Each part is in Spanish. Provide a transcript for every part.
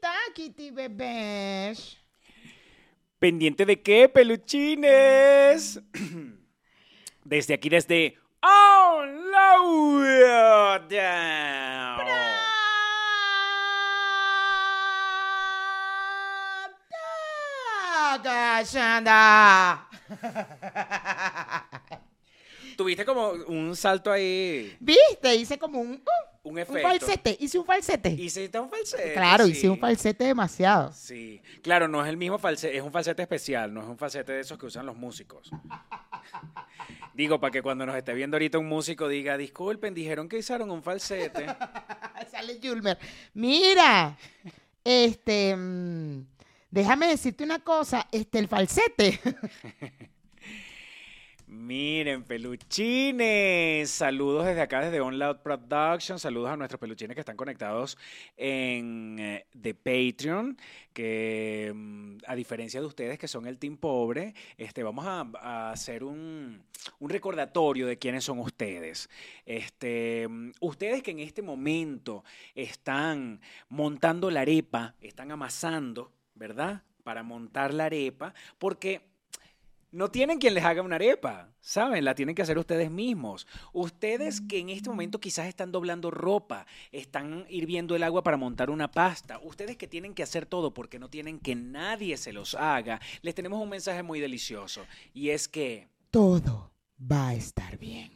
Taquiti, bebés. ¿Pendiente de qué, peluchines? Desde aquí, desde Oh. Tuviste como un salto ahí, ¿Viste? Hice como un, uh, un falsete. Hice un falsete. Hiciste un falsete. claro, sí. hice un falsete demasiado. Sí, claro, no es el mismo falsete, es un falsete especial, no es un falsete de esos que usan los músicos. Digo, para que cuando nos esté viendo ahorita un músico diga, disculpen, dijeron que usaron un falsete. Sale Julmer. Mira, este, mm, déjame decirte una cosa, este, el falsete. Miren, peluchines, saludos desde acá, desde On Loud Production, saludos a nuestros peluchines que están conectados en eh, The Patreon, que mm, a diferencia de ustedes que son el team pobre, este, vamos a, a hacer un, un recordatorio de quiénes son ustedes. Este, mm, ustedes que en este momento están montando la arepa, están amasando, ¿verdad? Para montar la arepa, porque no tienen quien les haga una arepa, ¿saben? La tienen que hacer ustedes mismos. Ustedes que en este momento quizás están doblando ropa, están hirviendo el agua para montar una pasta, ustedes que tienen que hacer todo porque no tienen que nadie se los haga, les tenemos un mensaje muy delicioso y es que Todo va a estar bien.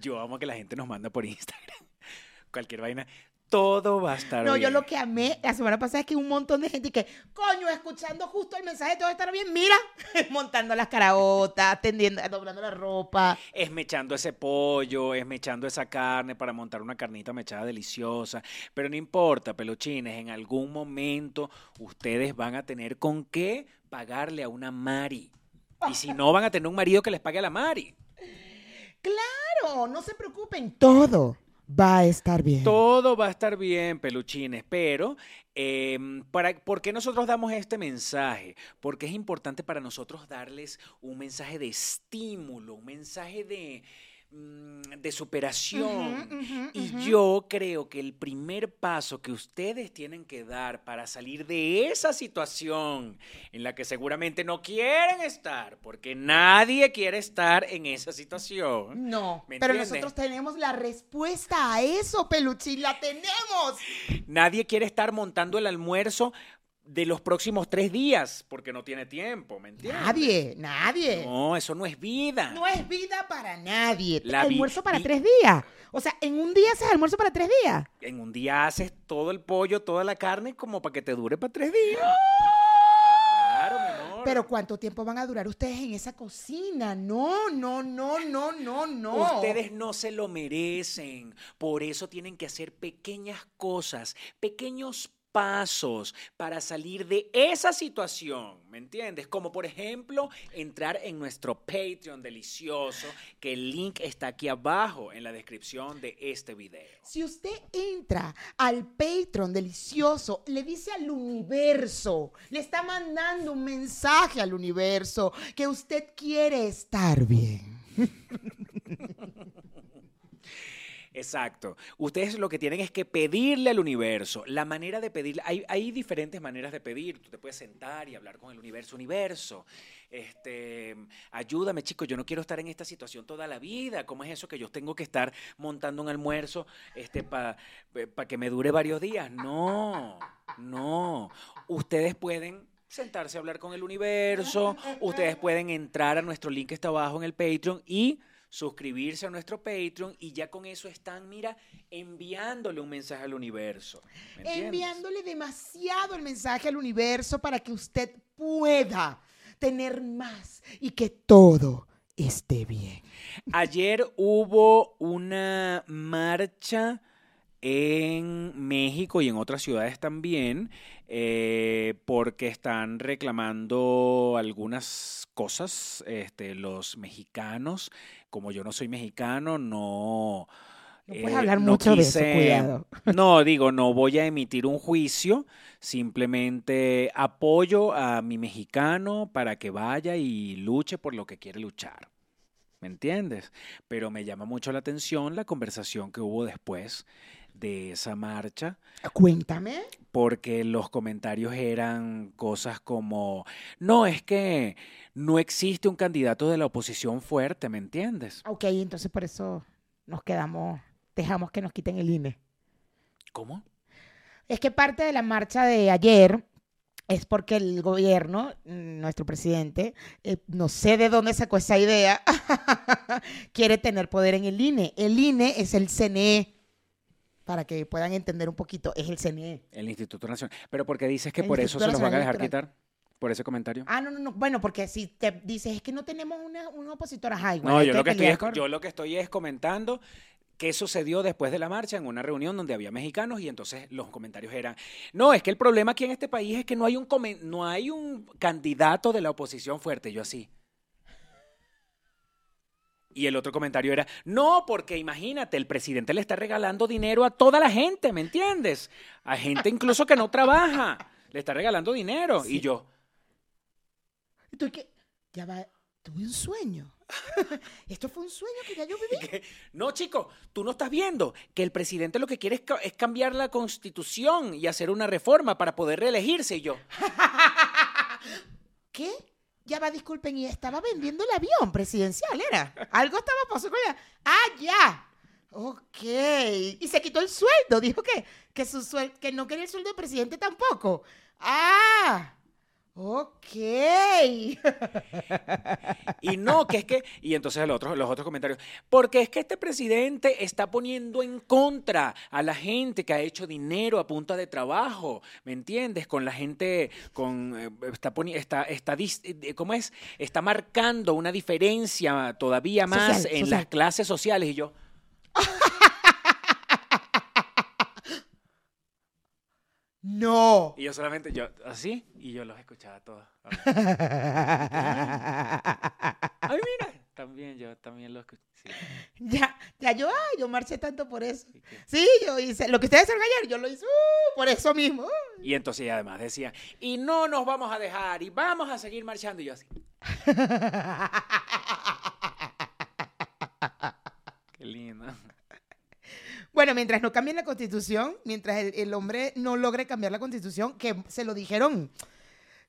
yo amo que la gente nos manda por Instagram cualquier vaina, todo va a estar No, bien. yo lo que amé la semana pasada es que un montón de gente que, coño, escuchando justo el mensaje todo estar bien, mira, montando las caraotas, tendiendo, doblando la ropa. esmechando ese pollo, esmechando esa carne para montar una carnita mechada deliciosa. Pero no importa, peluchines, en algún momento ustedes van a tener con qué pagarle a una Mari. Y si no, van a tener un marido que les pague a la Mari. Claro, no se preocupen, todo va a estar bien. Todo va a estar bien, peluchines, pero em, para, ¿por qué nosotros damos este mensaje? Porque es importante para nosotros darles un mensaje de estímulo, un mensaje de, de superación. Y yo creo que el primer paso que ustedes tienen que dar para salir de esa situación en la que seguramente no quieren estar, porque nadie quiere estar en esa situación. No, ¿Me pero entiendes? nosotros tenemos la respuesta a eso, Peluchín, la tenemos. Nadie quiere estar montando el almuerzo de los próximos tres días porque no tiene tiempo, ¿me entiendes? Nadie, nadie. No, No, eso no es vida. es vida para nadie. La almuerzo para tres días. O sea, en un día haces almuerzo para tres días. En un día haces todo el pollo, toda la carne como para que te dure para tres días. Claro, mi amor. Pero ¿cuánto tiempo van a durar ustedes en esa cocina? No, no, no, no, no, no. Ustedes no se lo merecen. Por eso tienen que hacer pequeñas cosas, pequeños pasos para salir de esa situación, ¿me entiendes? Como por ejemplo entrar en nuestro Patreon delicioso, que el link está aquí abajo en la descripción de este video. Si usted entra al Patreon delicioso, le dice al universo, le está mandando un mensaje al universo que usted quiere estar bien. Exacto. Ustedes lo que tienen es que pedirle al universo. La manera de pedirle, hay, hay diferentes maneras de pedir. Tú te puedes sentar y hablar con el universo. Universo, este, ayúdame, chicos, yo no quiero estar en esta situación toda la vida. ¿Cómo es eso que yo tengo que estar montando un almuerzo este, para que me dure varios días? No, no. Ustedes pueden sentarse a hablar con el universo. Ustedes pueden entrar a nuestro link que está abajo en el Patreon y suscribirse a nuestro Patreon y ya con eso están, mira, enviándole un mensaje al universo. Enviándole demasiado el mensaje al universo para que usted pueda tener más y que todo esté bien. Ayer hubo una marcha en México y en otras ciudades también, eh, porque están reclamando algunas cosas, este, los mexicanos. Como yo no soy mexicano, no... No puedes eh, hablar no mucho de eso, cuidado. No, digo, no voy a emitir un juicio, simplemente apoyo a mi mexicano para que vaya y luche por lo que quiere luchar. ¿Me entiendes? Pero me llama mucho la atención la conversación que hubo después de esa marcha Cuéntame. porque los comentarios eran cosas como, no, es que no existe un candidato de la oposición fuerte, ¿me entiendes? Ok, entonces por eso nos quedamos, dejamos que nos quiten el INE. ¿Cómo? Es que parte de la marcha de ayer es porque el gobierno, nuestro presidente, eh, no sé de dónde sacó esa idea, quiere tener poder en el INE. El INE es el CNE, para que puedan entender un poquito, es el CNE. El Instituto Nacional. Pero porque dices que El por eso se los van a dejar Electoral. quitar, por ese comentario. Ah, no, no, no. Bueno, porque si te dices es que no tenemos una, una opositora, igual No, yo lo, que estoy es, yo lo que estoy es comentando qué sucedió después de la marcha en una reunión donde había mexicanos y entonces los comentarios eran, no, es que el problema aquí en este país es que no hay un, no hay un candidato de la oposición fuerte, yo así. Y el otro comentario era, no, porque imagínate, el presidente le está regalando dinero a toda la gente, ¿me entiendes? A gente incluso que no trabaja, le está regalando dinero. Y yo, tú, ¿qué? Ya va, tuve un sueño. Esto fue un sueño que ya yo viví. no, chico, tú no estás viendo que el presidente lo que quiere es, ca- es cambiar la constitución y hacer una reforma para poder reelegirse. Y yo, ¿Qué? Ya va, disculpen, y estaba vendiendo el avión presidencial, ¿era? Algo estaba pasando con la... Ah, ya. Ok. Y se quitó el sueldo. Dijo que, que, su suel- que no quería el sueldo del presidente tampoco. Ah. Ok. y no, que es que. Y entonces el otro, los otros comentarios. Porque es que este presidente está poniendo en contra a la gente que ha hecho dinero a punta de trabajo. ¿Me entiendes? Con la gente. con eh, Está poniendo. Está, está, eh, ¿Cómo es? Está marcando una diferencia todavía más Social, en social. las clases sociales. Y yo. No. Y yo solamente, yo, así, y yo los escuchaba todos. Ay, mira, también, yo también los escuché. Sí, ya, ya yo, ay, yo marché tanto por eso. sí yo hice, lo que ustedes hicieron ayer, yo lo hice uh, por eso mismo. uh. Y entonces además decía, y no nos vamos a dejar, y vamos a seguir marchando. Y yo así, qué lindo. Bueno, mientras no cambien la constitución, mientras el, el hombre no logre cambiar la constitución, que se lo dijeron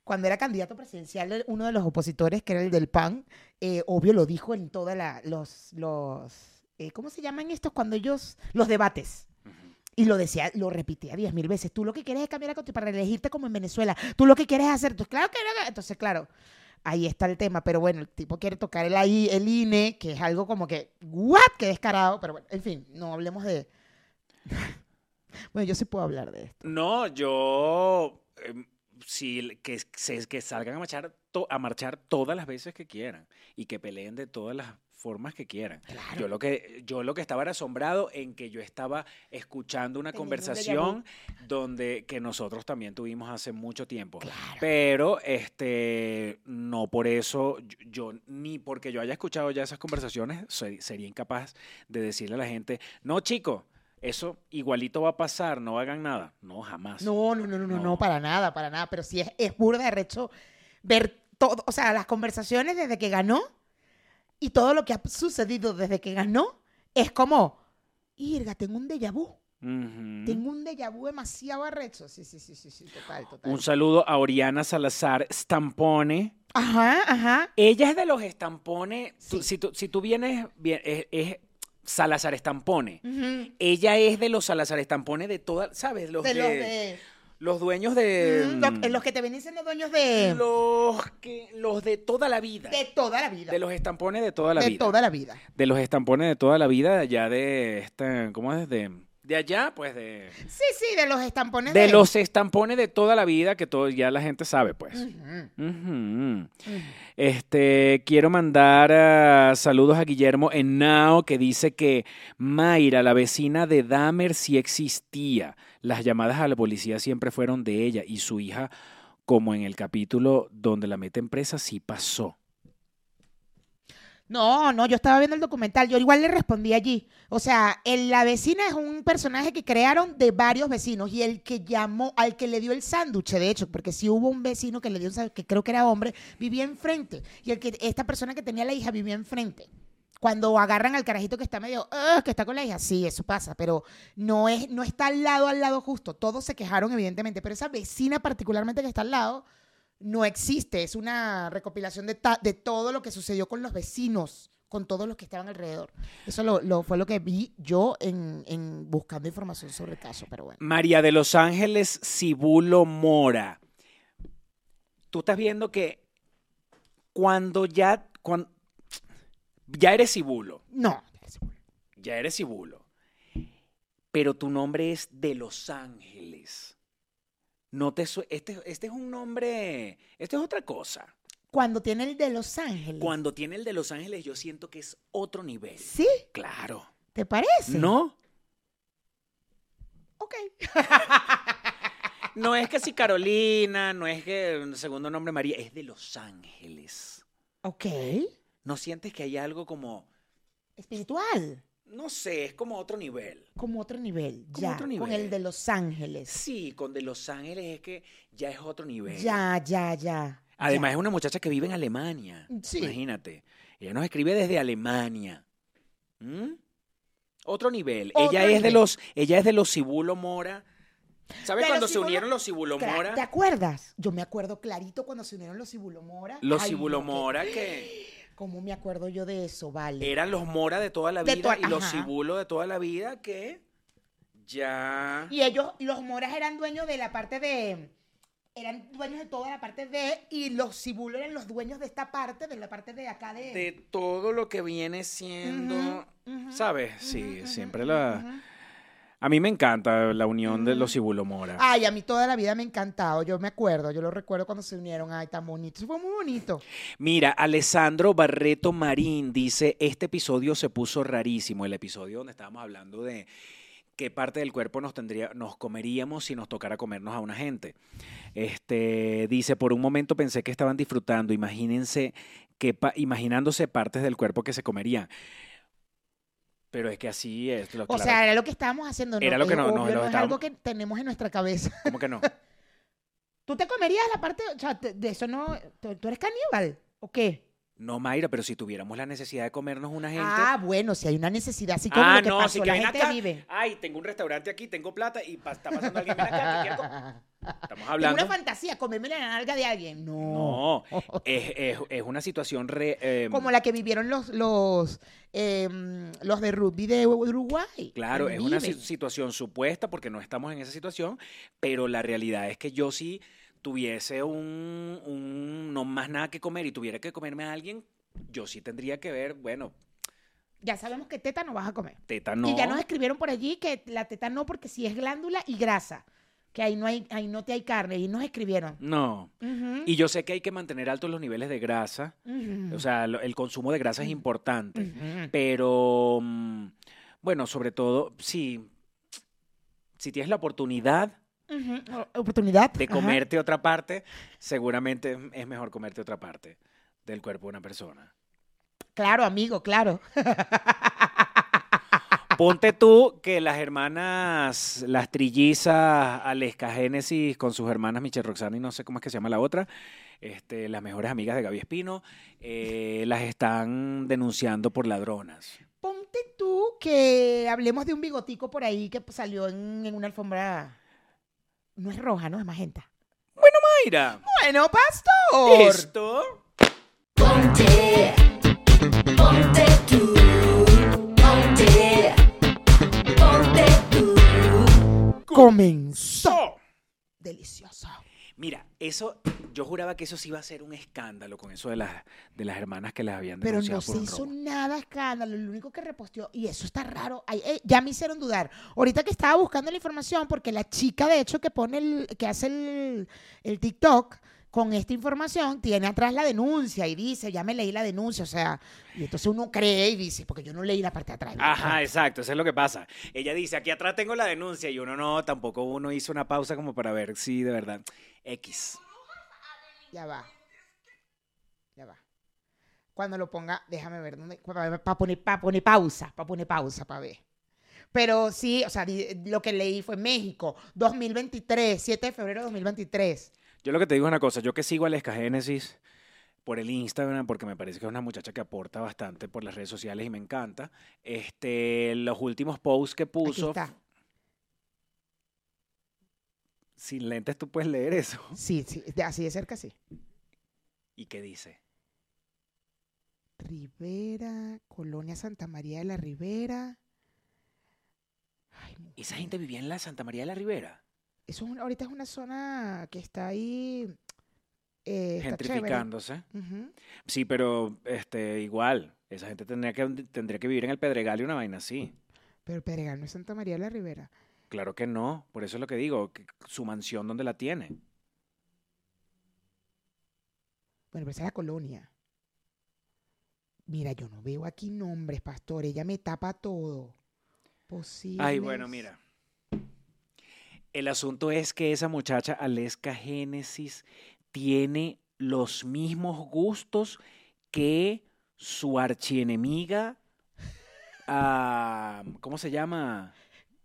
cuando era candidato presidencial, uno de los opositores, que era el del PAN, eh, obvio lo dijo en todos los, los eh, ¿cómo se llaman estos? Cuando ellos, los debates. Y lo decía, lo repetía diez mil veces. Tú lo que quieres es cambiar la constitución para reelegirte como en Venezuela. Tú lo que quieres hacer, tú, claro que no. Entonces, claro, ahí está el tema. Pero bueno, el tipo quiere tocar el, el INE, que es algo como que, ¿what? Qué descarado. Pero bueno, en fin, no hablemos de. Bueno, yo sí puedo hablar de esto. No, yo, em, sí, que, que salgan a marchar, to- a marchar todas las veces que quieran y que peleen de todas las formas que quieran. Claro. Yo lo que yo lo que estaba era asombrado en que yo estaba escuchando una Teniendo un déjà conversación donde que nosotros también tuvimos hace mucho tiempo. Claro. Pero este no por eso yo, yo- ni porque yo haya escuchado ya esas conversaciones soy- sería incapaz de decirle a la gente, "No, chico, eso igualito va a pasar, no hagan nada." No, jamás. No, no, no, no, no, No. para nada, para nada. Pero sí es, es burda de recho ver todo, o sea, las conversaciones desde que ganó y todo lo que ha sucedido desde que ganó es como, Irga, tengo un déjà vu. Tengo un déjà vu demasiado arrecho. Sí, sí, sí, sí, sí, total, total. Un saludo a Oriana Salazar Stampone. Ajá, ajá. Ella es de los estampones. tú- si, tú, si tú vienes, bien, es, es Salazar Estampone. Ella es de los Salazar Estampone de todas, ¿sabes? Los, De de, los de... los dueños de. Mm, lo- los que te ven siendo dueños de... los, que, los de toda la vida. De toda la vida. De los estampones de toda la de vida. toda la vida. De los estampones de toda la vida, allá de esta, ¿cómo es? De, de allá, pues de. Sí, sí, de los estampones De los estampones de toda la vida que todo, ya la gente sabe, pues. Este, quiero mandar ah, saludos a Guillermo Henao que dice que Mayra, la vecina de Dahmer, sí existía. Las llamadas a la policía siempre fueron de ella y su hija, como en el capítulo donde la meten presa, sí pasó. No, no, yo estaba viendo el documental, yo igual le respondí allí. O sea, el- la vecina es un personaje que crearon de varios vecinos y el que llamó, al que le dio el sándwich, de hecho, porque si hubo un vecino que le dio que creo que era hombre, vivía enfrente. Y el que, esta persona que tenía la hija vivía enfrente. Cuando agarran al carajito que está medio, que está con la hija, sí, eso pasa, pero no es, no está al lado, al lado justo. Todos se quejaron, evidentemente, pero esa vecina particularmente que está al lado no existe. Es una recopilación de, todo lo que sucedió con los vecinos, con todos los que estaban alrededor. Eso lo, lo- fue lo que vi yo en, en buscando información sobre el caso, pero bueno. María de Los Ángeles Cibulo Mora. Tú estás viendo que cuando ya, ya eres Cibulo, No. ya eres Cibulo, pero tu nombre es de Los Ángeles. No te este, este es un nombre, esto es otra cosa. Cuando tiene el de Los Ángeles. Cuando tiene el de Los Ángeles, yo siento que es otro nivel. ¿Sí? Claro. ¿Te parece? ¿No? Ok. No es que si Carolina, no es que el segundo nombre María, es de Los Ángeles. Ok. ¿No sientes que hay algo como, Espiritual. No sé, es como otro nivel? Como otro nivel. Como ya. otro Con nivel. el de Los Ángeles. Sí, con de Los Ángeles es que ya es otro nivel. Ya, ya, ya. Además ya. es una muchacha que vive en Alemania. Sí. Imagínate. Ella nos escribe desde Alemania. ¿Mm? Otro nivel. Otro ella es de los, ella es de los Cibulo Mora. ¿Sabes cuando se unieron los Cibulo Cla- Mora? ¿Te acuerdas? Yo me acuerdo clarito cuando se unieron los Cibulomora. Los Ay, Cibulo no, qué- Mora que ¿Cómo me acuerdo yo de eso? Vale. eran los Mora de toda la De vida y los. Cibulo de toda la vida que ya Y ellos, los moras eran dueños de la parte de. Eran dueños de toda la parte de. Y los cibulos eran los dueños de esta parte, de la parte de acá de. de todo lo que viene siendo, ¿sabes? Sí, siempre la. A mí me encanta la unión de los Cibulo Mora. Ay, a mí toda la vida me ha encantado. Yo me acuerdo, yo lo recuerdo cuando se unieron. Ay, tan bonito. Eso fue muy bonito. Mira, Alessandro Barreto Marín dice, este episodio se puso rarísimo, el episodio donde estábamos hablando de qué parte del cuerpo nos tendría, nos comeríamos si nos tocara comernos a una gente. Este dice, por un momento pensé que estaban disfrutando, imagínense que pa- imaginándose partes del cuerpo que se comerían. Pero es que así es. lo- O claro, sea, era lo que estábamos haciendo. Era lo que no- no, obvio, lo es estábamos- algo que tenemos en nuestra cabeza. ¿Cómo que no? ¿Tú te comerías la parte, o sea, de eso no, tú, tú eres caníbal o qué? No, Mayra, pero si tuviéramos la necesidad de comernos una gente. Ah, bueno, si hay una necesidad, así como Ah, lo que no, pasó, si la gente acá, vive. ay, tengo un restaurante aquí, tengo plata y pa- está pasando alguien que quiero co- Estamos hablando. una fantasía, comerme la nalga de alguien. No. No, es, es- es una situación re, eh, Como la que vivieron los, los, em, los de rugby de Uruguay. Claro, en es una situación supuesta porque no estamos en esa situación, pero la realidad es que yo si tuviese un, un- no más nada que comer y tuviera que comerme a alguien, yo sí tendría que ver, bueno, Ya sabemos que teta no vas a comer. teta no. Y ya nos escribieron por allí que la teta no, porque si es glándula y grasa. Que ahí no hay, ahí no te hay carne. Y nos escribieron. No. Y yo sé que hay que mantener altos los niveles de grasa, o sea, el consumo de grasa es importante. Pero, mm, bueno, sobre todo, si, si tienes la oportunidad Oportunidad. de ajá. comerte otra parte, seguramente es mejor comerte otra parte del cuerpo de una persona. Claro, amigo, claro. Ponte tú que las hermanas, las trillizas Aleska Génesis con sus hermanas Michelle Roxana y no sé cómo es que se llama la otra, este, las mejores amigas de Gaby Espino, eh, las están denunciando por ladronas. Ponte tú que hablemos de un bigotico por ahí que salió en, en una alfombra. No es roja, no es magenta. Mayra, Bueno, pastor. esto Ponte, ponte tú, ponte, ponte tú. Comenzó. so. Delicioso. Mira, eso, yo juraba que eso sí iba a ser un escándalo con eso de las, de las hermanas que las habían Pero denunciado no se por un hizo robo. nada escándalo. Lo único que reposteó, y eso está raro, ay, eh, ya me hicieron dudar. Ahorita que estaba buscando la información, porque la chica, de hecho, que pone el, que hace el, el TikTok con esta información, tiene atrás la denuncia y dice, ya me leí la denuncia, o sea, y entonces uno cree y dice, porque yo no leí la parte de atrás. Ajá, exacto, eso es lo que pasa. Ella dice, aquí atrás tengo la denuncia y uno no, tampoco uno hizo una pausa como para ver si de verdad. X. Ya va. Ya va. Cuando lo ponga, déjame ver dónde. Para poner, pa poner pausa, para poner pausa, para ver. Pero sí, o sea, lo que leí fue México, 2023, 7 de febrero de 2023. Yo lo que te digo es una cosa, yo que sigo a Aleska Génesis, por el Instagram, porque me parece que es una muchacha que aporta bastante por las redes sociales y me encanta. Este, los últimos posts que Aquí puso, está. sin lentes tú puedes leer eso. Sí, sí, así de cerca sí. ¿Y qué dice? Rivera, Colonia Santa María de la Ribera. Ay, ¿Esa gente vivía en la Santa María de la Ribera? Eso es un- ahorita es una zona que está ahí. eh, está. Gentrificándose. Sí, pero este, igual, esa gente tendría que, tendría que vivir en el Pedregal y una vaina así. Pero el Pedregal no es Santa María de la Ribera. Claro que no, por eso es lo que digo, que su mansión donde la tiene. Bueno, pero esa es la colonia. Mira, yo no veo aquí nombres, pastor. Ella me tapa todo. Posibles. Ay, bueno, mira. El asunto es que esa muchacha, Aleska Génesis, tiene los mismos gustos que su archienemiga. ah, ¿Cómo se llama?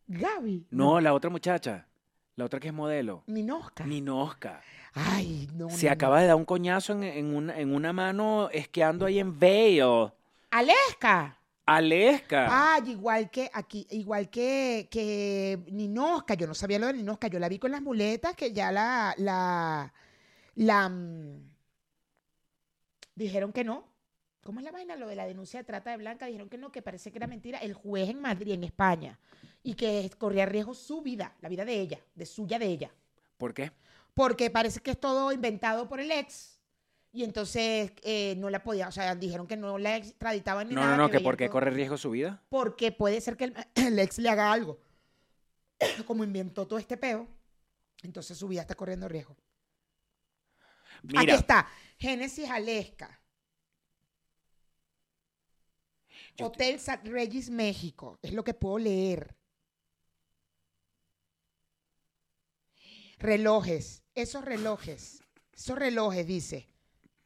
Gaby. No, la otra muchacha. La otra que es modelo. Ninosca. Ninoska. Ay, no. Se no, no. acaba de dar un coñazo en, en una, en una mano esquiando ahí en Vail. ¡Aleska! Aleska. Ay, igual que aquí, igual que, que Ninosca. Yo no sabía lo de Ninosca. Yo la vi con las muletas que ya la, la, la, mm, dijeron que no. ¿Cómo es la vaina? Lo de la denuncia de trata de blanca. Dijeron que no, que parece que era mentira. El juez en Madrid, en España. Y que corría riesgo su vida, la vida de ella, de suya de ella. ¿Por qué? Porque parece que es todo inventado por el ex. Y entonces eh, no la podía, o sea, dijeron que no la extraditaban ni No, nada. no, no, que veían por qué corre riesgo su vida. porque puede ser que el, el ex le haga algo. Como inventó todo este peo, entonces su vida está corriendo riesgo. Aquí Mira, está, Génesis Aleska. Yo Hotel Sat Regis México, es lo que puedo leer. Relojes, esos relojes, esos relojes, dice.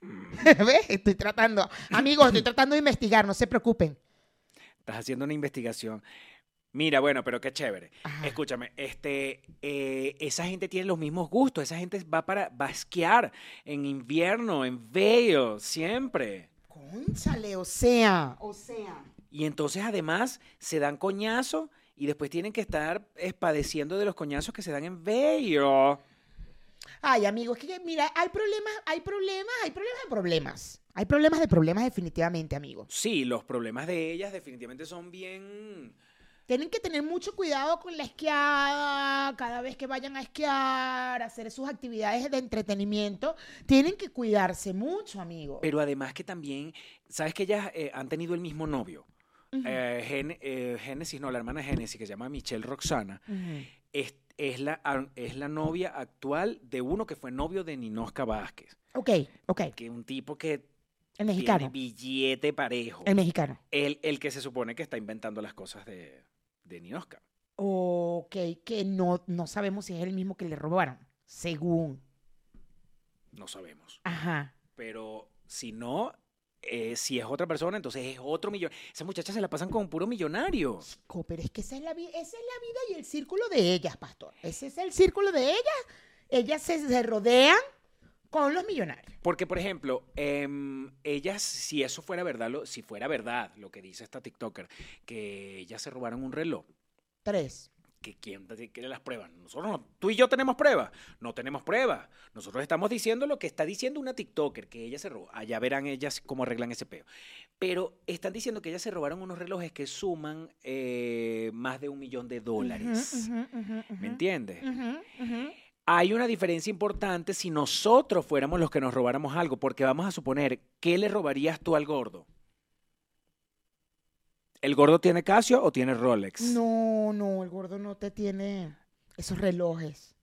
¿Ves? Estoy tratando, amigos, estoy tratando de investigar, no se preocupen. estás haciendo una investigación. Mira, bueno, pero qué chévere. Ajá. Escúchame, este, eh, esa gente tiene los mismos gustos. Esa gente va para va a esquiar en invierno, en Vail, siempre. Cónchale, o sea, o sea. Y entonces además se dan coñazos y después tienen que estar eh, padeciendo de los coñazos que se dan en Vail. Ay, amigos, es que mira, hay problemas, hay problemas, hay problemas de problemas. Hay problemas de problemas definitivamente, amigos. Sí, los problemas de ellas definitivamente son bien... Tienen que tener mucho cuidado con la esquiada, cada vez que vayan a esquiar, hacer sus actividades de entretenimiento, tienen que cuidarse mucho, amigos. Pero además que también, ¿sabes que ellas eh, han tenido el mismo novio? Eh, Gen- eh, Génesis, no, la hermana Génesis, que se llama Michelle Roxana, es la, a- es la novia actual de uno que fue novio de Ninosca Vázquez, Ok, ok, que un tipo que el tiene mexicano, billete parejo. el mexicano. El, el que se supone que está inventando las cosas de, de Ninosca. Ok, que no, no sabemos si es el mismo que le robaron, según. No sabemos. Ajá. Pero si no, eh, si es otra persona, entonces es otro millón. Esas muchachas se la pasan con puro millonario. Co- Pero es que esa es, la vi- esa es la vida y el círculo de ellas, pastor. Ese es el círculo de ellas. Ellas se, se rodean con los millonarios. Porque, por ejemplo, em, ellas, si eso fuera verdad, lo- si fuera verdad lo que dice esta TikToker, que ellas se robaron un reloj, Tres. Que quién quiere las pruebas. Nosotros no, tú y yo tenemos pruebas. No tenemos pruebas. Nosotros estamos diciendo lo que está diciendo una TikToker, que ella se robó. Allá verán ellas cómo arreglan ese peo. Pero están diciendo que ellas se robaron unos relojes que suman eh, más de un millón de dólares. ¿Me entiendes? Hay una diferencia importante si nosotros fuéramos los que nos robáramos algo, porque vamos a suponer, ¿qué le robarías tú al gordo? ¿El gordo tiene Casio o tiene Rolex? No, no, el gordo no te tiene esos relojes.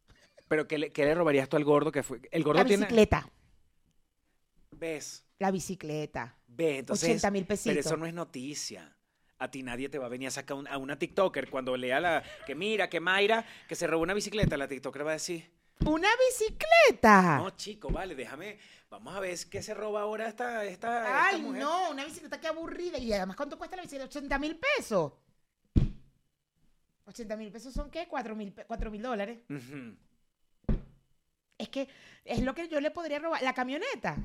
¿Pero qué le, qué le robarías tú al gordo? Que fue? El gordo La tiene... bicicleta. ¿Ves? La bicicleta. ¿Ves? Entonces, 80 mil pero pesitos. eso no es noticia. A ti nadie te va a venir a sacar un- a una TikToker cuando lea la... Que mira, que Mayra, que se robó una bicicleta, la TikToker va a decir... ¡Una bicicleta! No, chico, vale, déjame... Vamos a ver qué se roba ahora esta, esta, esta Ay, mujer. no, una bicicleta que aburrida. Y además, ¿cuánto cuesta la bicicleta? 80 mil pesos. 80 mil pesos son qué? 4 mil pe- cuatro mil dólares. Es que es lo que yo le podría robar. La camioneta.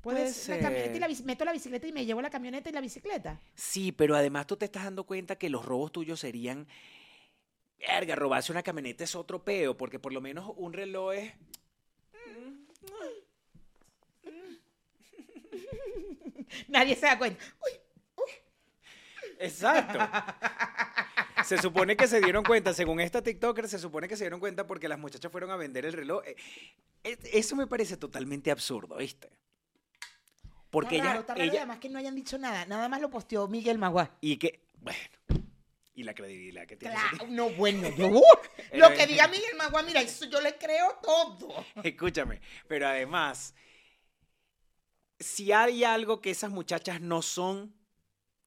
Puede Puede ser. La camioneta y la meto la bicicleta y me llevo la camioneta y la bicicleta. Sí, pero además tú te estás dando cuenta que los robos tuyos serían. Verga, robarse una camioneta es otro peo, porque por lo menos un reloj es. Nadie se da cuenta. Uy, Exacto. Se supone que se dieron cuenta, según esta TikToker, se supone que se dieron cuenta porque las muchachas fueron a vender el reloj. Eh, es- Eso me parece totalmente absurdo, ¿viste? Porque está ella, raro, está raro, y ella además que no hayan dicho nada. Nada más lo posteó Miguel Magua. y que, bueno, y la credibilidad que tiene. Claro, no, bueno, yo, uh, lo que diga Miguel Magua, mira, eso yo le creo todo. Escúchame, pero además, si hay algo que esas muchachas no son,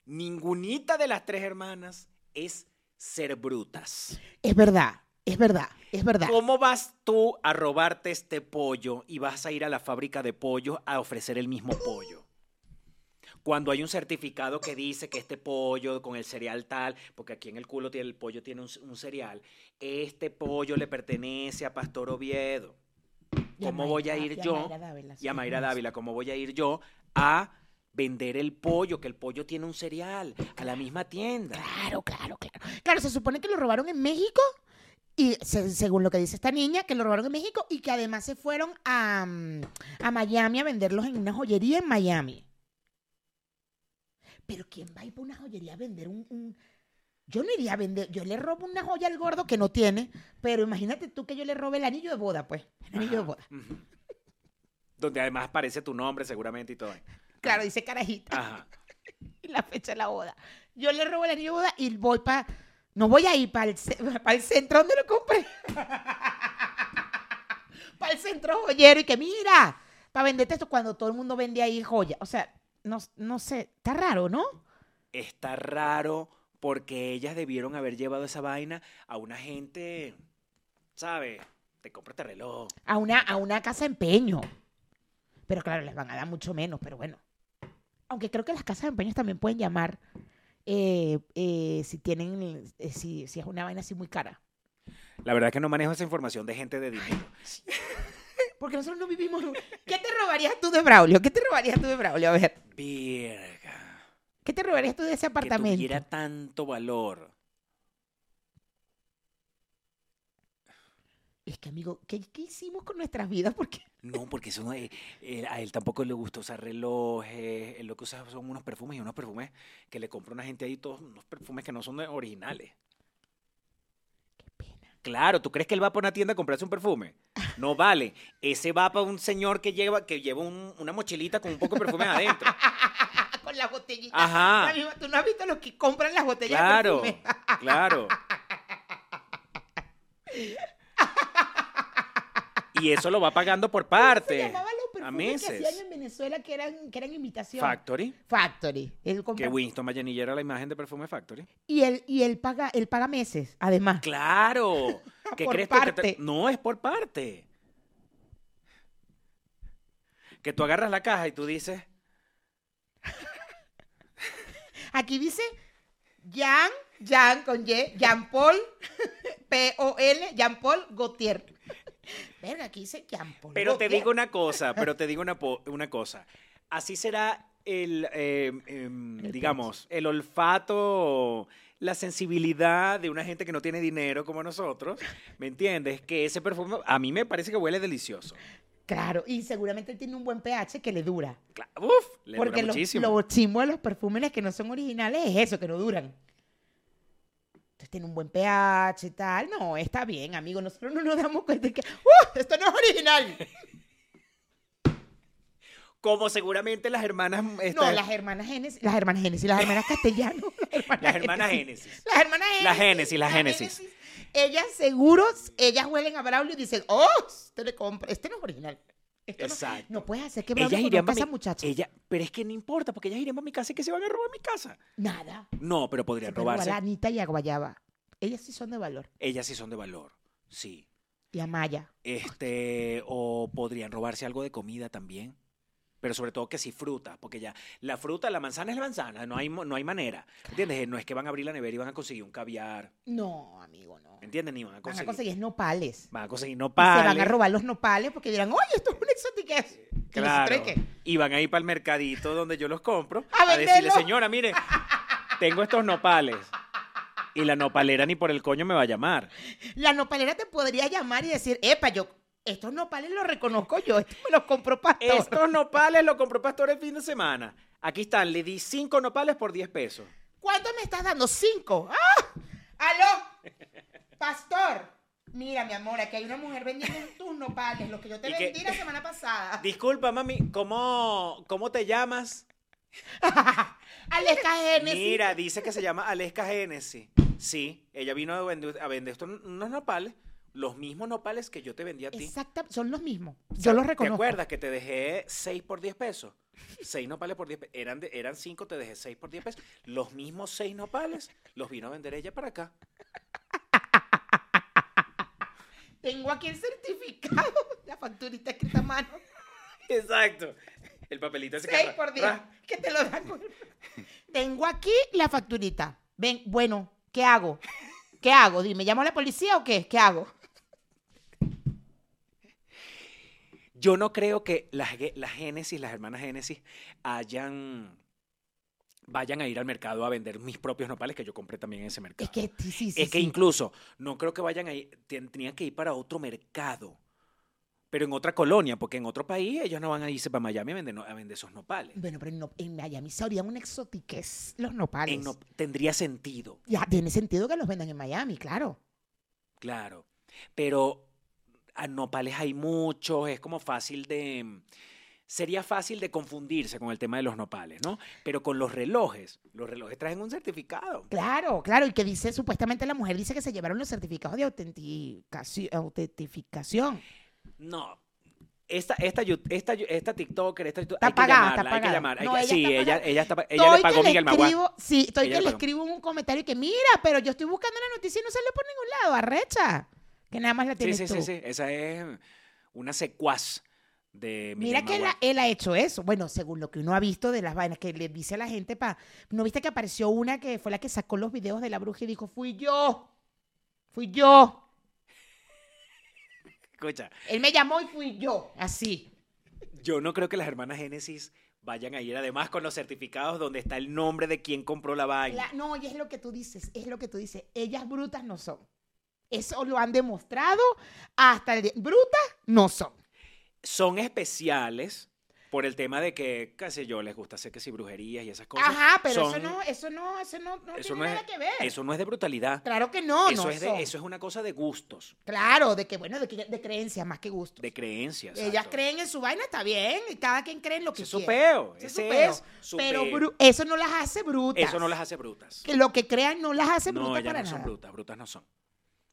ningunita de las tres hermanas es ser brutas. Es verdad, es verdad, es verdad. ¿Cómo vas tú a robarte este pollo y vas a ir a la fábrica de pollo a ofrecer el mismo pollo? Cuando hay un certificado que dice que este pollo con el cereal tal, porque aquí en el culo tiene, el pollo tiene un, un cereal, este pollo le pertenece a Pastor Oviedo. ¿Cómo voy a Mayra- ir yo? Y a Mayra Dávila, ¿cómo voy a ir yo a vender el pollo? Que el pollo tiene un cereal a la misma tienda. Claro, claro, claro. Claro, se supone que lo robaron en México y se- según lo que dice esta niña, que lo robaron en México y que además se fueron a, mm, a Miami a venderlos en una joyería en Miami. Pero ¿quién va a ir para una joyería a vender un, un- Yo no iría a vender, yo le robo una joya al gordo que no tiene, pero imagínate tú que yo le robe el anillo de boda, pues, el anillo de boda. Donde además aparece tu nombre seguramente y todo. Claro, dice carajita. Ajá. y la fecha de la boda. Yo le robo el anillo de boda y voy para. No voy a ir para el, pa' el centro donde lo compré. para el centro joyero y que mira, para venderte esto cuando todo el mundo vende ahí joya. O sea, no, no sé, está raro, ¿no? Está raro porque ellas debieron haber llevado esa vaina a una gente, ¿sabes? Te compra este reloj. A una, a una casa de empeño. Pero claro, les van a dar mucho menos, pero bueno. Aunque creo que las casas de empeños también pueden llamar eh, eh, si tienen, eh, si, si es una vaina así muy cara. La verdad es que no manejo esa información de gente de dinero. Porque nosotros no vivimos. ¿Qué te robarías tú de Braulio? ¿Qué te robarías tú de Braulio? A ver, Verga. ¿qué te robarías tú de ese Que apartamento? tuviera tanto valor. Es que, amigo, ¿qué, qué hicimos con nuestras vidas? Porque No, porque eso no eh, a él tampoco le gusta usar relojes. Él lo que usa son unos perfumes y unos perfumes que le compra una gente ahí, todos unos perfumes que no son originales. Claro, ¿tú crees que él va para una tienda a comprarse un perfume? No vale. Ese va para un señor que lleva, que lleva un- una mochilita con un poco de perfume adentro. con las botellitas. Ajá. Tú no has visto los que compran las botellas Claro, de perfume. claro. Y eso lo va pagando por Se parte. llamaban los a que meses. Venezuela que eran, que eran imitación. Factory. Factory. Él Que Winston Mayanilla era la imagen de Perfume Factory. y él, y él paga, él paga meses, además. ¡Claro! ¿Qué Por crees tú que te- parte. No, es por parte. Que tú agarras la caja y tú dices, Aquí dice Jean, Jean con Y, Jean Paul, P-O-L, Jean Paul Gautier. Verga, aquí. Pero te digo una cosa, pero te digo una, una cosa. Así será el, eh, em, El digamos, el olfato, la sensibilidad de una gente que no tiene dinero como nosotros, ¿me entiendes? Que ese perfume a mí me parece que huele delicioso. Claro, y seguramente él tiene un buen pH que le dura. Uf, le porque dura los, muchísimo. de los perfumes que no son originales es eso, que no duran. Tiene un buen pH y tal. No, está bien, amigo. Nosotros no nos damos cuenta de que, ¡uh! Esto no es original. Como seguramente las hermanas... No, las hermanas Génesis, las hermanas Génesis, las hermanas Castellanos. Las hermanas Génesis. Las hermanas Génesis. La Génesis, la Génesis. Ellas seguros, ellas huelen a Braulio y dicen, oh, este le compra, este no es original. Esto no- Exacto. No, puedes hacer que Ellas irían a para mi, muchacha. ella, pero es que no importa, porque ellas irían para mi casa y que se van a robar mi casa. Nada. No, pero Se podrían robar robarse. a Anita y a Guayaba. Ellas sí son de valor. Ellas sí son de valor, sí. Y a Maya. Este, o podrían robarse algo de comida también. Pero sobre todo que si fruta, porque ya la fruta, la manzana es la manzana, no hay, no hay manera. ¿Entiendes? No es que van a abrir la nevera y van a conseguir un caviar. No, amigo, no. ¿Entiendes? Ni van a Van conseguir. a conseguir nopales. Van a conseguir Y nopales. Se van a robar los nopales porque dirán, oye, esto es una exotiquez. ¿Que Claro. Y van a ir para el mercadito donde yo los compro A a, decirle, señora, mire, tengo estos nopales. Y la nopalera ni por el coño me va a llamar. La nopalera te podría llamar y decir, epa, yo, estos nopales los reconozco yo, estos me los compró Pastor. Estos nopales los compró Pastor el fin de semana. Aquí están, le di cinco nopales por 10 pesos. ¿Cuánto me estás dando? Cinco. ¡Ah! ¡Aló! Pastor. Mira, mi amor, aquí hay una mujer vendiendo tus nopales, los que yo te vendí la semana pasada. Disculpa, mami, ¿cómo, cómo te llamas? Aleska Genesis. Mira, dice que se llama Aleska Genesis. Sí, ella vino a vender, a vender estos unos nopales, los mismos nopales que yo te vendí a ti. Exacto, son los mismos. Yo los ¿Te reconozco. acuerdas que te dejé 6 por 10 pesos? 6 nopales por 10 pesos. Eran, de- eran 5, te dejé 6 por 10 pesos. Los mismos 6 nopales los vino a vender ella para acá. Tengo aquí el certificado, la facturita escrita a mano. Exacto. El papelito ese que 6 ra- por 10. ra- Que te lo dan con- Tengo aquí la facturita. Ven, bueno, ¿qué hago? ¿Qué hago? Dime, ¿llamo a la policía o qué? ¿Qué hago? Yo no creo que las, las Génesis, las hermanas Génesis, hayan vayan a ir al mercado a vender mis propios nopales que yo compré también en ese mercado. Es que sí, es que sí. incluso no creo que vayan a ir, ten- tenían que ir para otro mercado, pero en otra colonia, porque en otro país ellos no van a irse para Miami a vender, a vender esos nopales. Bueno, pero en, no- en Miami se harían un exotiquez los nopales. En no- tendría sentido, Ya, tiene sentido que los vendan en Miami, claro. claro. Pero nopales hay muchos, es como fácil de... Sería fácil de confundirse con el tema de los nopales, ¿no? Pero con los relojes, los relojes traen un certificado. Claro, claro. Y que dice, supuestamente la mujer dice que se llevaron los certificados de autenticación. autentificación. No. Esta, esta, esta, esta TikToker, esta, Está hay que pagada, llamarla, está hay que pagada. llamar. hay No, que- ella sí, ella, ella, está, ella le pagó Miguel Maguá. escribo, sí, estoy Ella que le le escribo un comentario que mira, pero yo estoy buscando la noticia y no sale por ningún lado, arrecha. Que nada más la Sí, tienes sí, tú. sí, sí. Esa es una secuaz de Miguel Mira que él ha hecho eso. Bueno, según lo que uno ha visto de las vainas que le dice a la gente, pa, ¿no viste que apareció una que fue la que sacó los videos de la bruja y dijo, fui yo? Fui yo. Escucha, Él me llamó y fui yo. Así. yo no creo que las hermanas Génesis vayan a ir además con los certificados donde está el nombre de quien compró la vaina. La- no, y es lo que tú dices, es lo que tú dices. Ellas brutas no son. Eso lo han demostrado hasta el día. Brutas no son. Son especiales por el tema de que, qué sé yo, les gusta hacer que si brujerías y esas cosas. Ajá, pero eso Son- no, eso no, eso no, no eso tiene no es- nada que ver. Eso no es de brutalidad. Claro que no, eso, no es son. de, eso es una cosa de gustos, Claro, de que bueno, de, que- de creencias más que gusto. de creencias. Ellas exacto. creen en su vaina, está bien, y cada quien cree en lo que es quiere. peo. Ese es Ese su peo. es su Pero peo. eso no las hace brutas. Eso no las hace brutas. Que lo que crean no las hace No, brutas ellas para no son nada. brutas, brutas no son.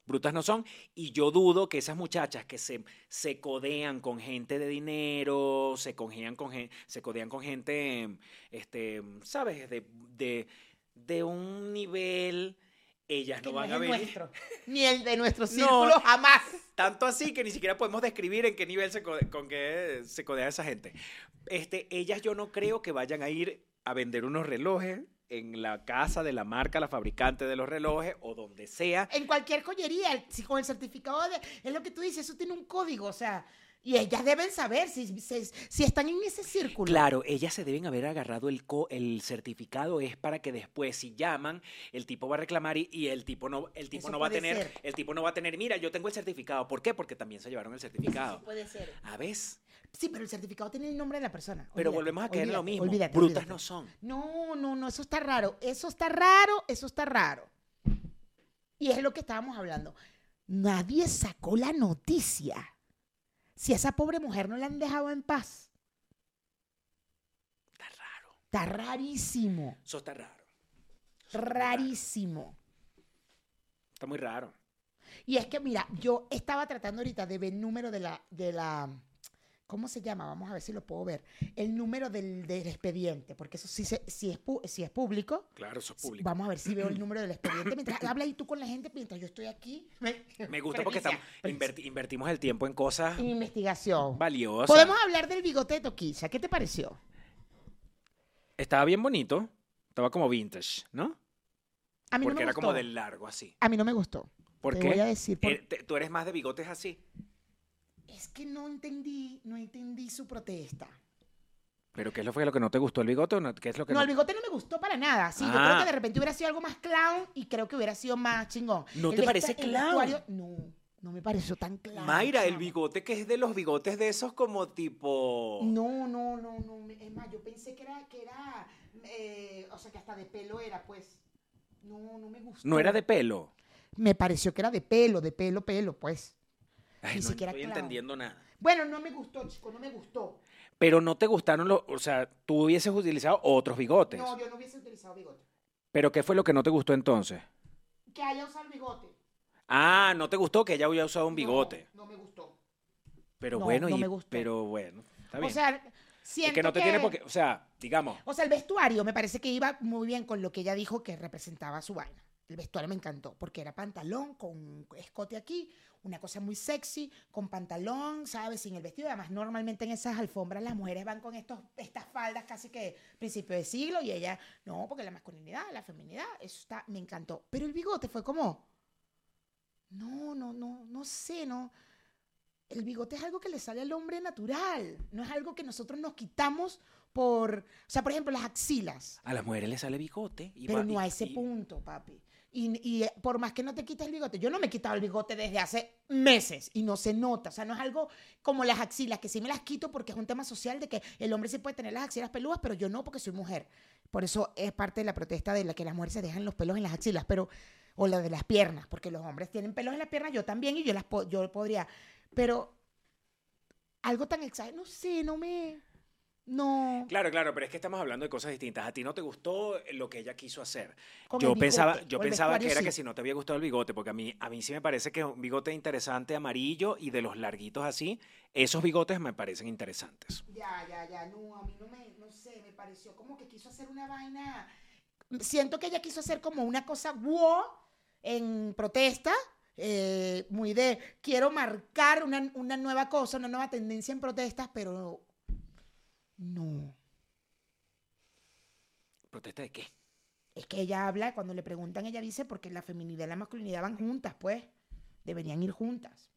Brutas no son. Y yo dudo que esas muchachas que se, se codean con gente de dinero, se codean con, se codean con gente, este, ¿sabes? De, de, de un nivel, ellas Que no no van a el venir. nuestro, ni el de nuestro No. círculo jamás. Tanto así que ni siquiera podemos describir en qué nivel se code- con qué se codea esa gente. Este, ellas yo no creo que vayan a ir a vender unos relojes en la casa de la marca, la fabricante de los relojes o donde sea. En cualquier joyería, si con el certificado de. Es lo que tú dices, eso tiene un código, o sea. Y ellas deben saber si, si, si están en ese círculo. Claro, ellas se deben haber agarrado el, co- el certificado es para que después si llaman el tipo va a reclamar y, y el tipo no el tipo Eso no va a tener ser. el tipo no va a tener mira yo tengo el certificado ¿por qué? Porque también se llevaron el certificado puede ser. a veces Sí, pero el certificado tiene el nombre de la persona. pero volvemos a caer en lo mismo olvídate, brutas olvídate. no son No, no, no, eso está raro. Eso está raro, eso está raro. Y es lo que estábamos hablando. Nadie sacó la noticia. Si a esa pobre mujer no la han dejado en paz. está raro Está rarísimo. eso está Eso raro. Rarísimo. está muy raro Y es que, mira, yo estaba tratando ahorita de ver el número de la, de la, ¿cómo se llama? Vamos a ver si lo puedo ver. El número del, del expediente, porque eso sí, se, sí es, sí es público. claro eso es público Vamos a ver si veo el número del expediente. Mientras habla ahí tú con la gente, mientras yo estoy aquí. me gusta porque estamos, inverti- invertimos el tiempo en cosas Investigación. valiosas Podemos hablar del bigote de Toquilla. ¿Qué te pareció? estaba bien bonito estaba como vintage ¿no? A mí porque no me era gustó. como del largo así A mí no me gustó. ¿por Te qué? voy a decir por- Eh, tú eres más de bigotes así Es que no entendí, no entendí su protesta. ¿Pero qué es lo, fue lo que no te gustó el bigote o no? ¿Qué es lo que No, no, el bigote no me gustó para nada. Sí, yo Ah. creo que de repente hubiera sido algo más clown y creo que hubiera sido más chingón. ¿No El te parece clown? No, no me pareció tan clown. Mayra, el bigote que es de los bigotes de esos como tipo... No, no, no, no. me- Es más, yo pensé que era, que era, eh, o sea, que hasta de pelo era, pues. No, no me gustó. No era de pelo. Me pareció que era de pelo, de pelo, pelo, pues. Ay, Ni no siquiera estoy entendiendo nada. Bueno, no me gustó, chico, no me gustó. Pero no te gustaron los... O sea, tú hubieses utilizado otros bigotes. No, yo no hubiese utilizado bigote. ¿Pero qué fue lo que no te gustó entonces? Que haya usado el bigote. Ah, no te gustó que ella hubiera usado un bigote. No, me gustó. Pero No, bueno, no y- me gustó. pero bueno, está bien. O sea, es siento que no te tiene por qué, o sea, digamos, O sea, el vestuario me parece que iba muy bien con lo que ella dijo que representaba su vaina. El vestuario me encantó, porque era pantalón con escote aquí, una cosa muy sexy, con pantalón, ¿sabes? Sin el vestido. Además, normalmente en esas alfombras las mujeres van con estos, estas faldas casi que principio de siglo y ella, no, porque la masculinidad, la feminidad, eso está, me encantó. Pero el bigote fue como, no, no, no, no sé, no. El bigote es algo que le sale al hombre natural, no es algo que nosotros nos quitamos por, o sea, por ejemplo, las axilas. a las mujeres les sale bigote. Y Pero va- no y- a ese y- punto, papi. Y, eh, por más que no te quites el bigote, yo no me he quitado el bigote desde hace meses y no se nota. O sea, no es algo como las axilas, que sí me las quito porque es un tema social de que el hombre sí puede tener las axilas peludas, pero yo no porque soy mujer. Por eso es parte de la protesta de la que las mujeres se dejan los pelos en las axilas, pero o la de las piernas, porque los hombres tienen pelos en las piernas, yo también y yo las po- yo podría, pero algo tan exagerado, no sé, no me no. Claro, claro, pero es que estamos hablando de cosas distintas. A ti no te gustó lo que ella quiso hacer. Con yo pensaba, yo pensaba que era sí. que si no te había gustado el bigote, porque a mí, a mí sí me parece que es un bigote interesante amarillo y de los larguitos así, esos bigotes me parecen interesantes. Ya, ya, ya, no, a mí no me, no sé, me pareció como que quiso hacer una vaina. Siento que ella quiso hacer como una cosa wow en protesta, eh, muy de quiero marcar una, una nueva cosa, una nueva tendencia en protestas, pero no. ¿Protesta de qué? Es que ella habla, cuando le preguntan, ella dice porque la feminidad y la masculinidad van juntas, pues. Deberían ir juntas.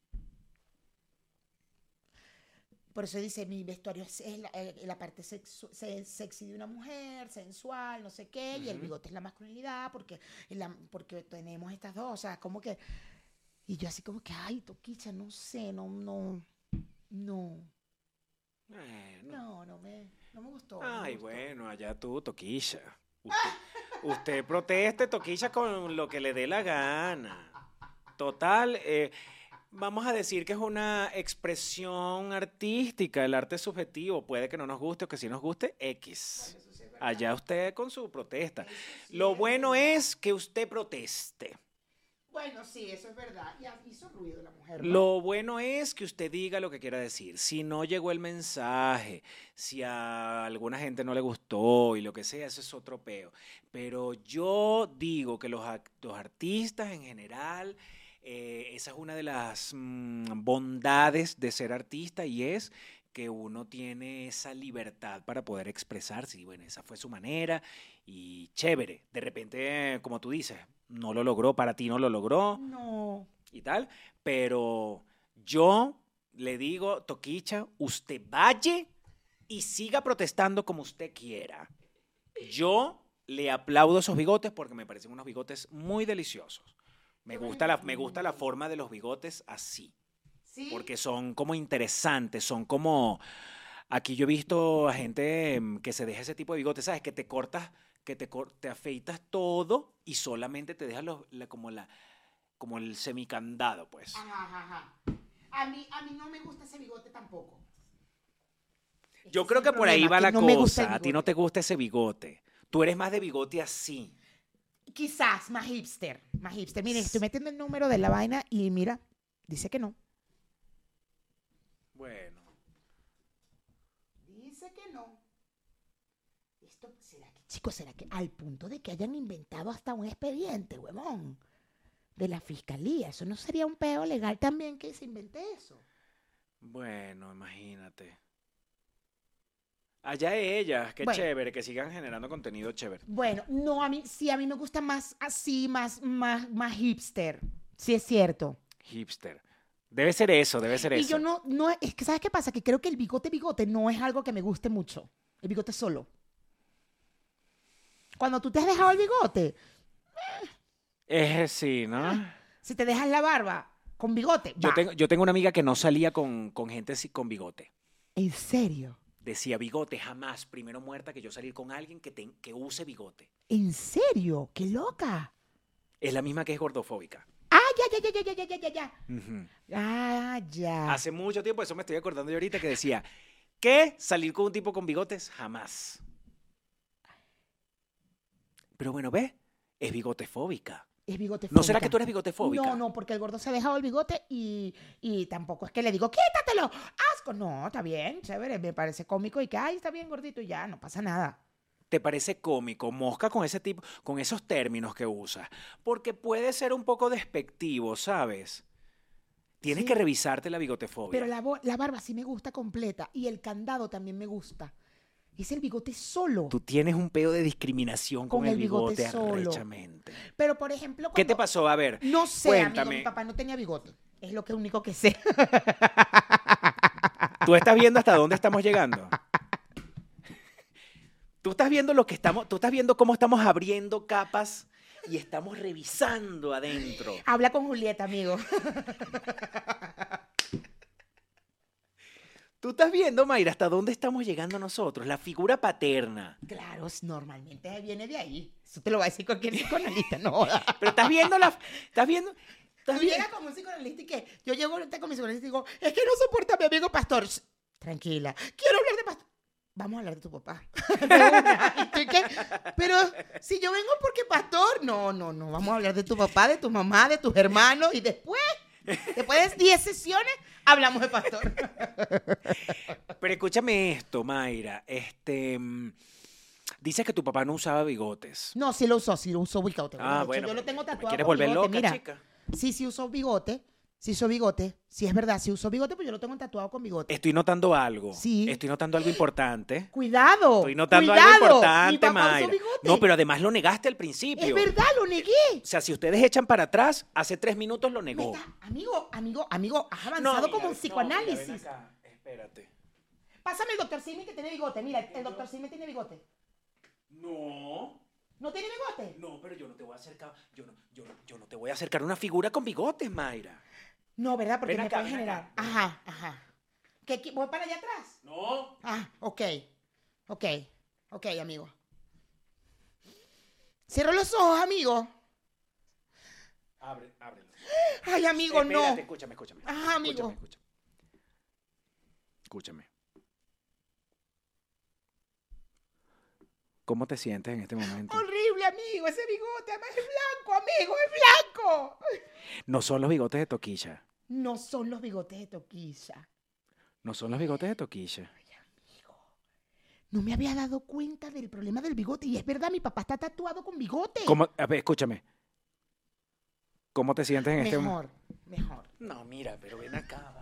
Por eso dice, mi vestuario es, es la, la parte sexu- sexy de una mujer, sensual, no sé qué, y el bigote es la masculinidad, porque, la- porque tenemos estas dos, o sea, como que... Y yo así como que, ay, Toquicha, no sé, no, no, no, Bueno. no, no me, no me gustó. me Ay, gustó. bueno, allá tú, Toquilla. Usted, usted proteste, Toquilla, con lo que le dé la gana. Total, eh, vamos a decir que es una expresión artística, el arte es subjetivo, puede que no nos guste o que sí nos guste, X. Allá usted con su protesta. Lo bueno es que usted proteste. Bueno, sí, eso es verdad. Y hizo ruido la mujer. Lo bueno es que usted diga lo que quiera decir. Si no llegó el mensaje, si a alguna gente no le gustó y lo que sea, eso es otro peo. Pero yo digo que los artistas en general, eh, esa es una de las mm, bondades de ser artista y es que uno tiene esa libertad para poder expresarse. Y bueno, esa fue su manera y chévere. De repente, como tú dices, no lo logró, para ti no lo logró No. y tal, pero yo le digo, Toquicha, usted vaya y siga protestando como usted quiera. Yo le aplaudo esos bigotes porque me parecen unos bigotes muy deliciosos. Me gusta la, me gusta la forma de los bigotes así, Sí. porque son como interesantes, son como... Aquí yo he visto a gente em, que se deja ese tipo de bigotes, ¿sabes? Que te cortas, que te, te afeitas todo y solamente te dejas los, la- como, la, como el semicandado, pues. Ajá, ajá, ajá. A mí, a mí no me gusta ese bigote tampoco. Es Yo creo que por ahí va la no cosa. A ti no te gusta ese bigote. Tú eres más de bigote así. Quizás más hipster, más hipster. Miren, estoy metiendo el número de la vaina y mira, dice que no. Bueno. Dice que no. Esto, ¿será que, chicos, será que al punto de que hayan inventado hasta un expediente, huevón? De la fiscalía. Eso no sería un peo legal también que se invente eso. Bueno, imagínate. Allá ellas, qué Bueno. chévere, que sigan generando contenido chévere. Bueno, no, a mí sí, a mí me gusta más así, más, más, más hipster. Sí es cierto. Hipster. Debe ser eso, debe ser Y eso. yo no, no, es que ¿sabes qué pasa? Que creo que el bigote bigote no es algo que me guste mucho. El bigote solo. Cuando tú te has dejado el bigote, Es sí, ¿no? si te dejas la barba con bigote, Yo va. tengo, yo tengo una amiga que no salía con, con gente con bigote. ¿En serio? Decía bigote, jamás, primero muerta que yo salir con alguien que, que use bigote. ¿En serio? ¡Qué loca! Es la misma que es gordofóbica. Ah, ya, ya, ya, ya, ya, ya, ya, ya. Ujú. Ah, ya. Hace mucho tiempo, eso me estoy acordando yo ahorita, que decía, ¿qué? Salir con un tipo con bigotes, jamás. Pero bueno, ¿ves? Es bigotefóbica. Es bigote ¿No será que tú eres bigotefóbica? No, no, porque el gordo se ha dejado el bigote y, y tampoco es que le digo, quítatelo, asco. No, está bien, chévere, me parece cómico y que, ay, está bien gordito y ya, no pasa nada. ¿Te parece cómico, mosca, con ese tipo, con esos términos que usas? Porque puede ser un poco despectivo, ¿sabes? Tienes Sí. que revisarte la bigotefobia. Pero la, la barba sí me gusta completa y el candado también me gusta. Es el bigote solo. Tú tienes un peo de discriminación con, Con el el bigote bigote, solo. arrechamente. Pero, por ejemplo, ¿Qué te pasó? A ver, No sé, amigo, mi papá no tenía bigote. Es lo que único que sé. ¿tú estás viendo hasta dónde estamos llegando? Tú estás viendo lo que estamos, tú estás viendo cómo estamos abriendo capas y estamos revisando adentro. Habla con Julieta, amigo. Tú estás viendo, Mayra, hasta dónde estamos llegando nosotros, la figura paterna. Claro, normalmente viene de ahí. Eso te lo va a decir cualquier psicoanalista, no. Pero estás viendo la, estás viendo, estás Tú llegas como un psicoanalista y que yo llego ahorita con mi psicoanalista y digo, es que no soporta a mi amigo pastor. Tranquila, quiero hablar de pastor. Vamos a hablar de tu papá. Pero si yo vengo porque pastor, no, no, no. Vamos a hablar de tu papá, de tu mamá, de tus hermanos y después, después de 10 sesiones, hablamos de pastor. Pero escúchame esto, Mayra. Este, mm, dices que tu papá no usaba bigotes. No, sí lo usó, sí lo usó bigote. Ah, bueno. yo lo tengo ¿me tatuado. ¿Quieres volver bigote, loca, mira. chica? Sí, sí usó bigote. Sí usó bigote. Sí, es verdad, sí usó bigote, pues yo lo tengo tatuado con bigote. Estoy notando algo. Sí. Estoy notando algo importante. Cuidado. Estoy notando cuidado. algo importante, Mayra. No, pero además lo negaste al principio. Es verdad, lo negué. O sea, si ustedes echan para atrás, hace tres minutos lo negó. está- amigo, amigo, amigo, has avanzado como un psicoanálisis. Espérate. Pásame el doctor Simi que tiene bigote. Mira, el doctor Simi tiene bigote. No. ¿No tiene bigote? No, pero yo no te voy a acercar, yo no, yo, no- yo no te voy a acercar una figura con bigotes, Mayra. No, ¿verdad? Porque Ven me acá, puede generar. acá. Ajá, ajá. ¿Qué, qué- ¿Voy para allá atrás? No. Ah, ok. Ok. Ok, amigo. Cierro los ojos, amigo. Abre, ábrelo. Ay, amigo, Espérate, no. Escúchame, escúchame. Ajá, amigo. Escúchame, escúchame. Escúchame. ¿Cómo te sientes en este momento? Horrible, amigo. Ese bigote, además es blanco, amigo, es blanco. No son los bigotes de Toquilla. No son los bigotes de Toquilla. No son los bigotes de Toquilla. No me había dado cuenta del problema del bigote. Y es verdad, mi papá está tatuado con bigote. ¿Cómo? A ver, escúchame. ¿Cómo te sientes en este momento? Mejor, mejor. No, mira, pero ven acá.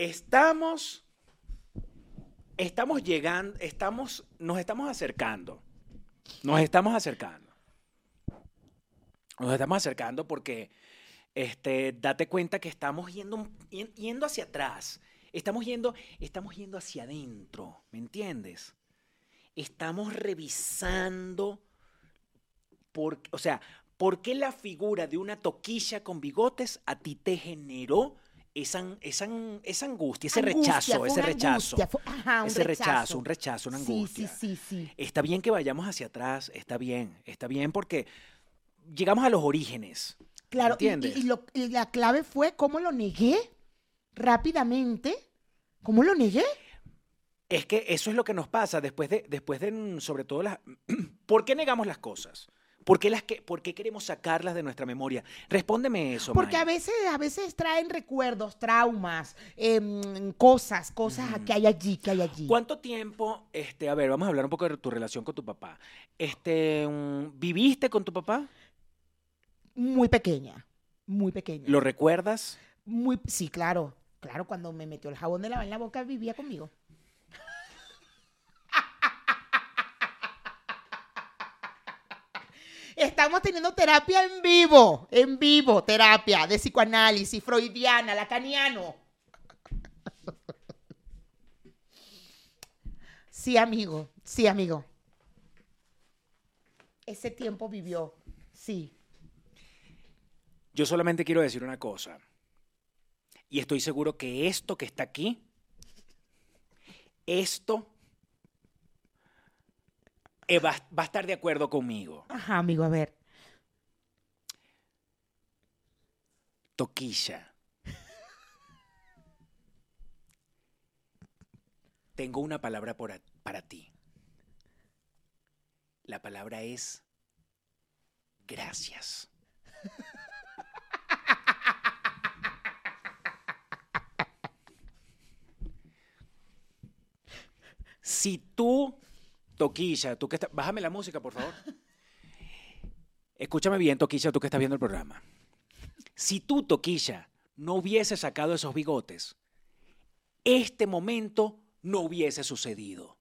Estamos, estamos llegando, estamos, nos estamos acercando. Nos estamos acercando. Nos estamos acercando porque este, date cuenta que estamos yendo, yendo hacia atrás. Estamos yendo, estamos yendo hacia adentro, ¿me entiendes? Estamos revisando, por, o sea, ¿por qué la figura de una toquilla con bigotes a ti te generó esa, esa, esa angustia, ese Angustia, rechazo, ese rechazo? angustia, fue- ajá, un ese rechazo, un rechazo, una angustia. Sí, sí, sí. Está bien que vayamos hacia atrás, está bien, está bien porque llegamos a los orígenes. Claro, y- y, ¿Entiendes? y lo- y la clave fue cómo lo negué rápidamente. ¿Cómo lo negué? Es que eso es lo que nos pasa después de, después de mm, sobre todo las... ¿Por qué negamos las cosas? ¿Por qué, las que, ¿Por qué queremos sacarlas de nuestra memoria? Respóndeme eso, Porque a veces, a veces traen recuerdos, traumas, em, cosas, cosas que hay allí, que hay allí. ¿Cuánto tiempo, este, a ver, vamos a hablar un poco de tu relación con tu papá. Este, mm, ¿Viviste con tu papá? Muy pequeña, muy pequeña. ¿Lo recuerdas? Muy, sí, claro. Claro, cuando me metió el jabón de lava en la boca, vivía conmigo. Estamos teniendo terapia en vivo, en vivo, terapia de psicoanálisis, freudiana, lacaniano. Sí, amigo, sí, amigo. Ese tiempo vivió, sí. Yo solamente quiero decir una cosa. Y estoy seguro que esto que está aquí, esto eh, va, va a estar de acuerdo conmigo. Ajá, amigo, a ver. Toquilla. Tengo una palabra por a- para ti. La palabra es gracias. Si tú, Toquilla, tú que estás... Bájame la música, por favor. Escúchame bien, Toquilla, tú que estás viendo el programa. Si tú, Toquilla, no hubiese sacado esos bigotes, este momento no hubiese sucedido.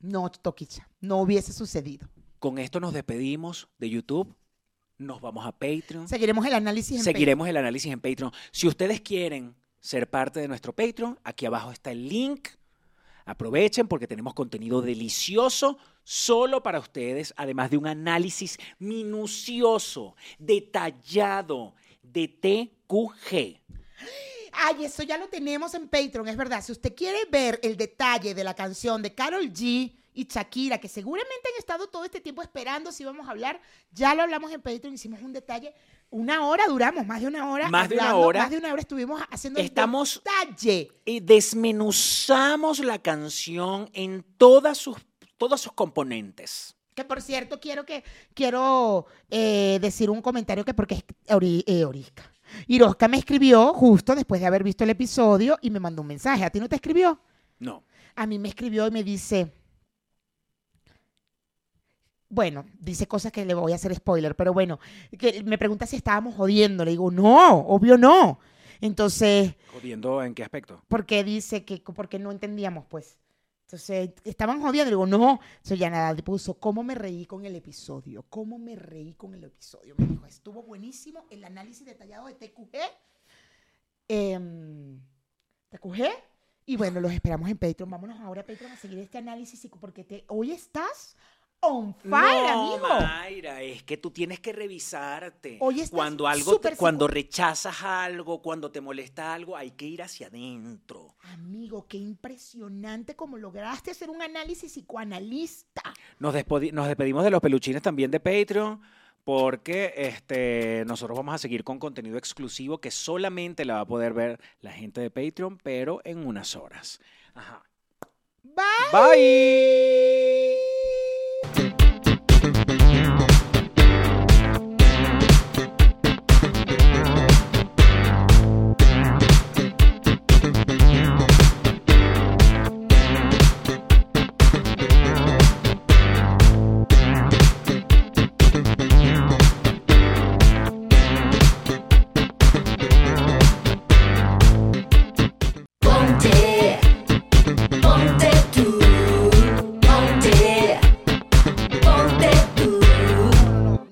No, Toquicha, no hubiese sucedido. Con esto nos despedimos de YouTube. Nos vamos a Patreon. Seguiremos el análisis en Seguiremos el análisis en Patreon. Si ustedes quieren ser parte de nuestro Patreon, aquí abajo está el link. Aprovechen porque tenemos contenido delicioso solo para ustedes, además de un análisis minucioso, detallado de TQG. Ay, eso ya lo tenemos en Patreon, es verdad. Si usted quiere ver el detalle de la canción de Carol G y Shakira, que seguramente han estado todo este tiempo esperando si vamos a hablar, ya lo hablamos en Patreon, hicimos un detalle. Una hora duramos, más de una hora. Más de una hora. Más de una hora estuvimos haciendo Estamos- detalle. Y desmenuzamos la canción en todas sus, todos sus componentes. Que por cierto, quiero que quiero eh, decir un comentario que porque es Ori- eh, Orisca. Me escribió justo después de haber visto el episodio y me mandó un mensaje. ¿A ti no te escribió? No. a mí me escribió y me dice, bueno, dice cosas que le voy a hacer spoiler, pero bueno, que me pregunta si estábamos jodiendo. Le digo, no, obvio no. Entonces, Jodiendo en qué aspecto. ¿por qué dice que, porque no entendíamos, pues? Entonces, estaban jodiendo. Le digo, no. Entonces ya nada, puso, ¿cómo me reí con el episodio? ¿Cómo me reí con el episodio? Me dijo, estuvo buenísimo el análisis detallado de TQG. Em, TQG. Y bueno, los esperamos en Patreon. Vámonos ahora a Patreon a seguir este análisis porque te, hoy estás on fire, no, amigo. Mayra, es que tú tienes que revisarte. Hoy estás cuando algo, te- cuando rechazas algo, cuando te molesta algo, hay que ir hacia adentro. Amigo, qué impresionante como lograste hacer un análisis psicoanalista. Nos, nos despedimos de los peluchines también de Patreon. Porque este, nosotros vamos a seguir con contenido exclusivo que solamente la va a poder ver la gente de Patreon, pero en unas horas. Ajá. Bye. Bye.